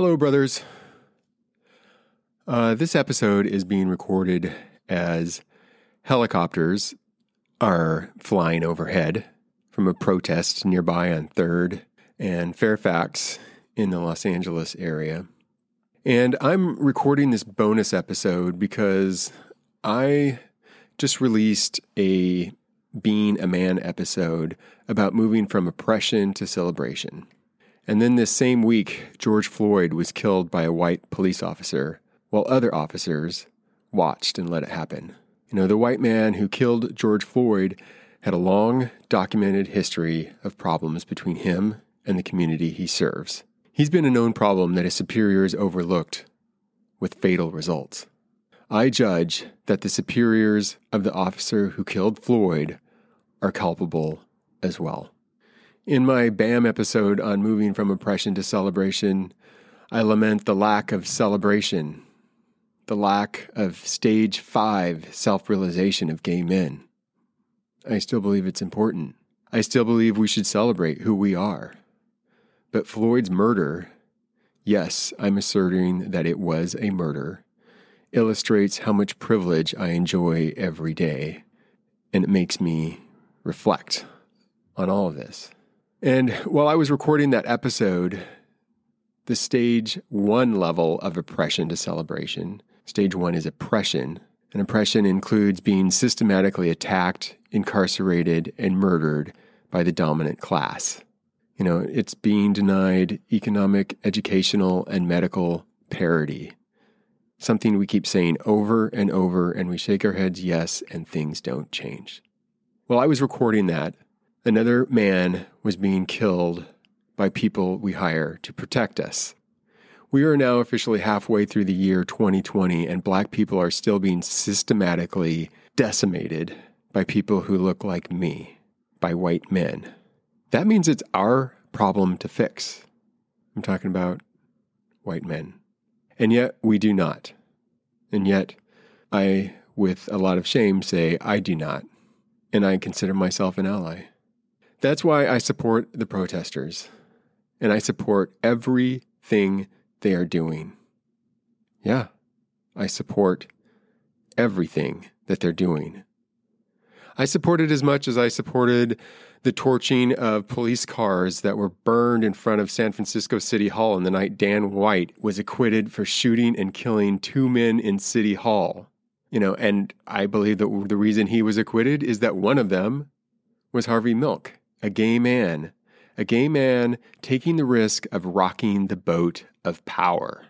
Hello, brothers. Uh, this episode is being recorded as helicopters are flying overhead from a protest nearby on 3rd and Fairfax in the Los Angeles area. And I'm recording this bonus episode because I just released a Being a Man episode about moving from oppression to celebration. And then this same week, George Floyd was killed by a white police officer while other officers watched and let it happen. You know, the white man who killed George Floyd had a long documented history of problems between him and the community he serves. He's been a known problem that his superiors overlooked with fatal results. I judge that the superiors of the officer who killed Floyd are culpable as well. In my BAM episode on moving from oppression to celebration, I lament the lack of celebration, the lack of stage five self realization of gay men. I still believe it's important. I still believe we should celebrate who we are. But Floyd's murder, yes, I'm asserting that it was a murder, illustrates how much privilege I enjoy every day, and it makes me reflect on all of this. And while I was recording that episode, the stage one level of oppression to celebration, stage one is oppression. And oppression includes being systematically attacked, incarcerated, and murdered by the dominant class. You know, it's being denied economic, educational, and medical parity something we keep saying over and over, and we shake our heads yes, and things don't change. While I was recording that, another man was being killed by people we hire to protect us. We are now officially halfway through the year 2020, and black people are still being systematically decimated by people who look like me, by white men. That means it's our problem to fix. I'm talking about white men. And yet we do not. And yet I, with a lot of shame, say I do not. And I consider myself an ally. That's why I support the protesters. And I support everything they are doing. Yeah, I support everything that they're doing. I support it as much as I supported the torching of police cars that were burned in front of San Francisco City Hall on the night Dan White was acquitted for shooting and killing two men in City Hall. You know, and I believe that the reason he was acquitted is that one of them was Harvey Milk, a gay man, a gay man taking the risk of rocking the boat of power.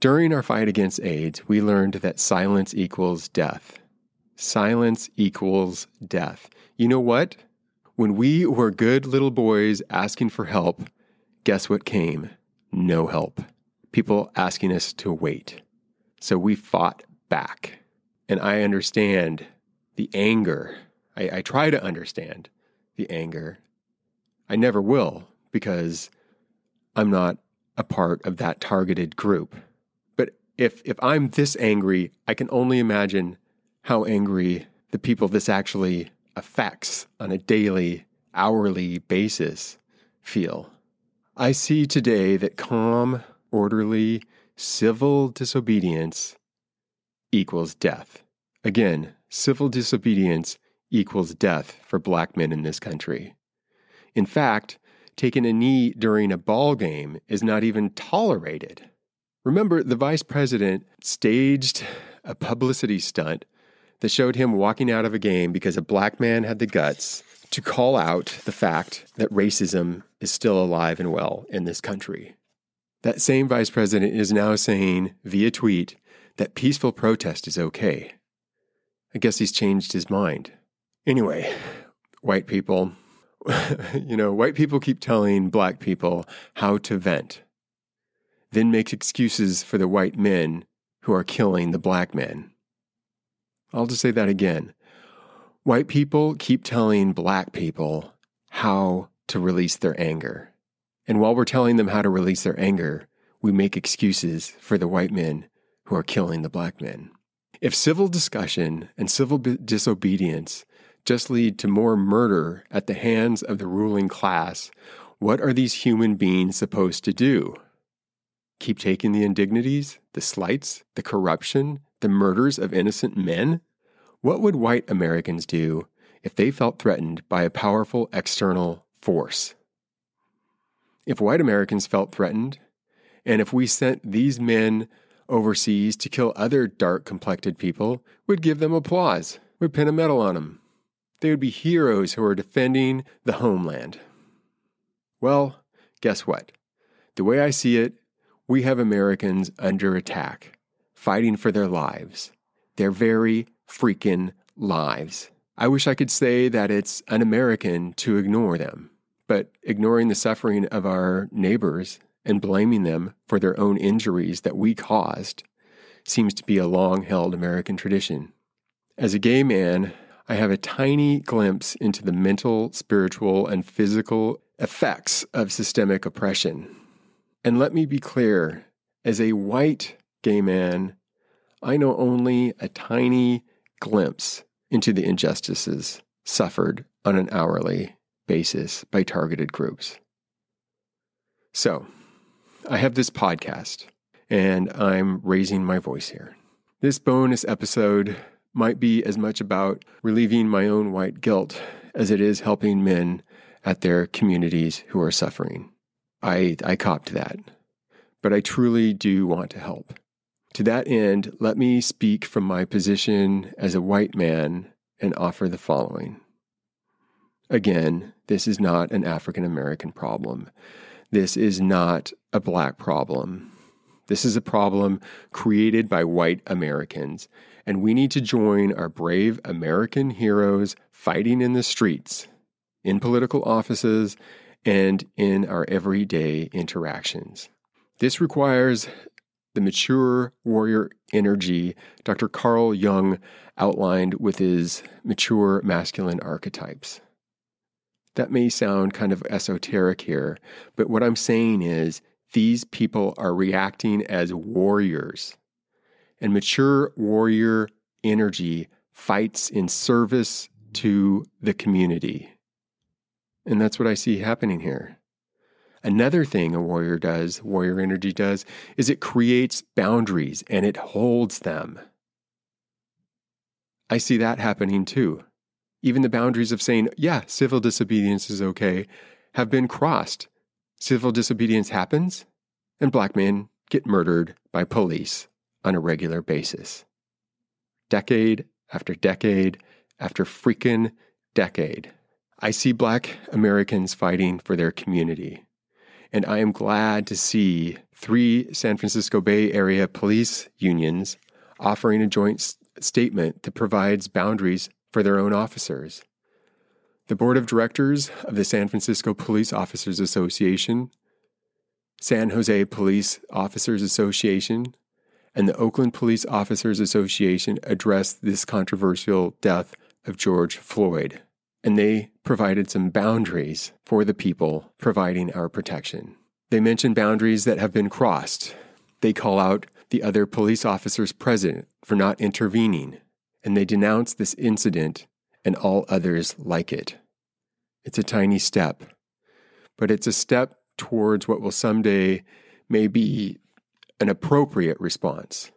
During our fight against AIDS, we learned that silence equals death. Silence equals death. You know what? When we were good little boys asking for help, guess what came? No help. People asking us to wait. So we fought back. And I understand the anger. I, I try to understand the anger. I never will because I'm not a part of that targeted group. But if, if I'm this angry, I can only imagine how angry the people this actually affects on a daily, hourly basis feel. I see today that calm, orderly, civil disobedience equals death. Again, civil disobedience equals death for black men in this country. In fact, taking a knee during a ball game is not even tolerated. Remember, the vice president staged a publicity stunt that showed him walking out of a game because a black man had the guts to call out the fact that racism is still alive and well in this country. That same vice president is now saying via tweet that peaceful protest is okay. I guess he's changed his mind. Anyway, white people, you know, white people keep telling black people how to vent, then make excuses for the white men who are killing the black men. I'll just say that again. White people keep telling black people how to release their anger. And while we're telling them how to release their anger, we make excuses for the white men who are killing the black men. If civil discussion and civil disobedience just lead to more murder at the hands of the ruling class, What are these human beings supposed to do? Keep taking the indignities, the slights, the corruption, the murders of innocent men? What would white Americans do if they felt threatened by a powerful external force? If white Americans felt threatened, and if we sent these men overseas to kill other dark complected people, we'd give them applause, we'd pin a medal on them. They would be heroes who are defending the homeland. Well, guess what? The way I see it, we have Americans under attack, fighting for their lives, their very freaking lives. I wish I could say that it's un American to ignore them, but ignoring the suffering of our neighbors and blaming them for their own injuries that we caused seems to be a long held American tradition. As a gay man, I have a tiny glimpse into the mental, spiritual, and physical effects of systemic oppression. And let me be clear as a white gay man, I know only a tiny glimpse into the injustices suffered on an hourly basis by targeted groups. So, I have this podcast and I'm raising my voice here. This bonus episode might be as much about relieving my own white guilt as it is helping men at their communities who are suffering. I, I copped that, but I truly do want to help. To that end, let me speak from my position as a white man and offer the following. Again, this is not an African American problem. This is not a black problem. This is a problem created by white Americans, and we need to join our brave American heroes fighting in the streets, in political offices, and in our everyday interactions. This requires the mature warrior energy Dr. Carl Jung outlined with his mature masculine archetypes. That may sound kind of esoteric here, but what I'm saying is these people are reacting as warriors. And mature warrior energy fights in service to the community. And that's what I see happening here. Another thing a warrior does, warrior energy does, is it creates boundaries and it holds them. I see that happening too. Even the boundaries of saying, yeah, civil disobedience is okay, have been crossed. Civil disobedience happens, and black men get murdered by police on a regular basis. Decade after decade after freaking decade. I see black Americans fighting for their community. And I am glad to see three San Francisco Bay Area police unions offering a joint statement that provides boundaries for their own officers. The board of directors of the San Francisco Police Officers Association, San Jose Police Officers Association, and the Oakland Police Officers Association addressed this controversial death of George Floyd, and they provided some boundaries for the people providing our protection. They mention boundaries that have been crossed. They call out the other police officers present for not intervening and they denounce this incident and all others like it. It's a tiny step, but it's a step towards what will someday may be an appropriate response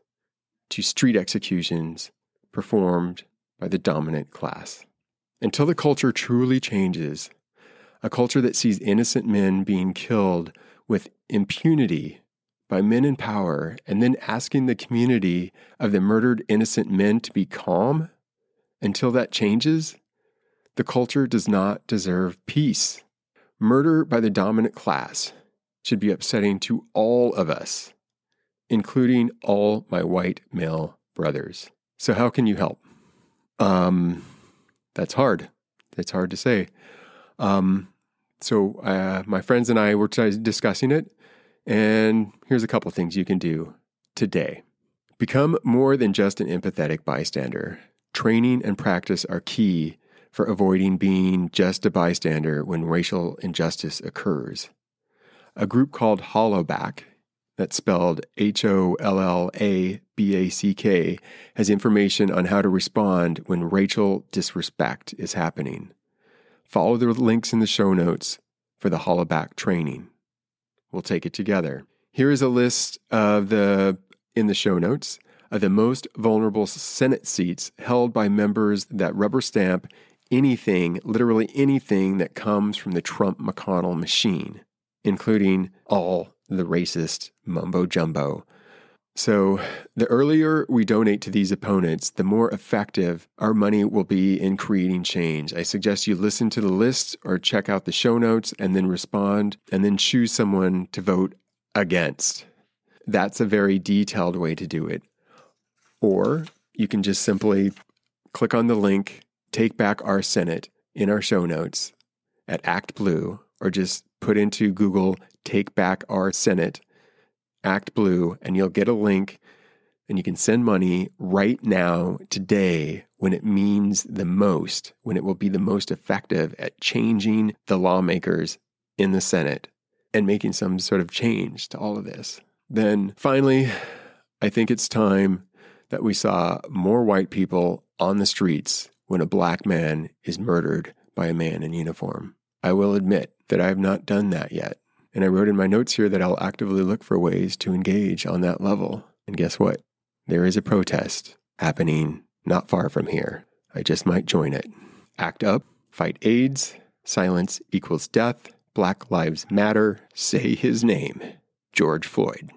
to street executions performed by the dominant class. Until the culture truly changes, a culture that sees innocent men being killed with impunity by men in power and then asking the community of the murdered innocent men to be calm until that changes, the culture does not deserve peace. Murder by the dominant class should be upsetting to all of us, including all my white male brothers. So, how can you help? Um, that's hard. It's hard to say. Um, so, uh, my friends and I were discussing it, and here's a couple things you can do today. Become more than just an empathetic bystander. Training and practice are key for avoiding being just a bystander when racial injustice occurs. A group called Hollaback, that's spelled H O L L A B A C K, has information on how to respond when racial disrespect is happening. Follow the links in the show notes for the hollaback training. We'll take it together. Here is a list of the, in the show notes, of the most vulnerable Senate seats held by members that rubber stamp anything, literally anything that comes from the Trump McConnell machine, including all the racist mumbo jumbo. So, the earlier we donate to these opponents, the more effective our money will be in creating change. I suggest you listen to the list or check out the show notes and then respond and then choose someone to vote against. That's a very detailed way to do it. Or you can just simply click on the link, take back our Senate in our show notes at Act Blue, or just put into Google, take back our Senate, Act Blue, and you'll get a link and you can send money right now, today, when it means the most, when it will be the most effective at changing the lawmakers in the Senate and making some sort of change to all of this. Then finally, I think it's time that we saw more white people on the streets when a black man is murdered by a man in uniform. I will admit that I have not done that yet. And I wrote in my notes here that I'll actively look for ways to engage on that level. And guess what? There is a protest happening not far from here. I just might join it. Act up, fight AIDS, silence equals death, Black Lives Matter, say his name, George Floyd.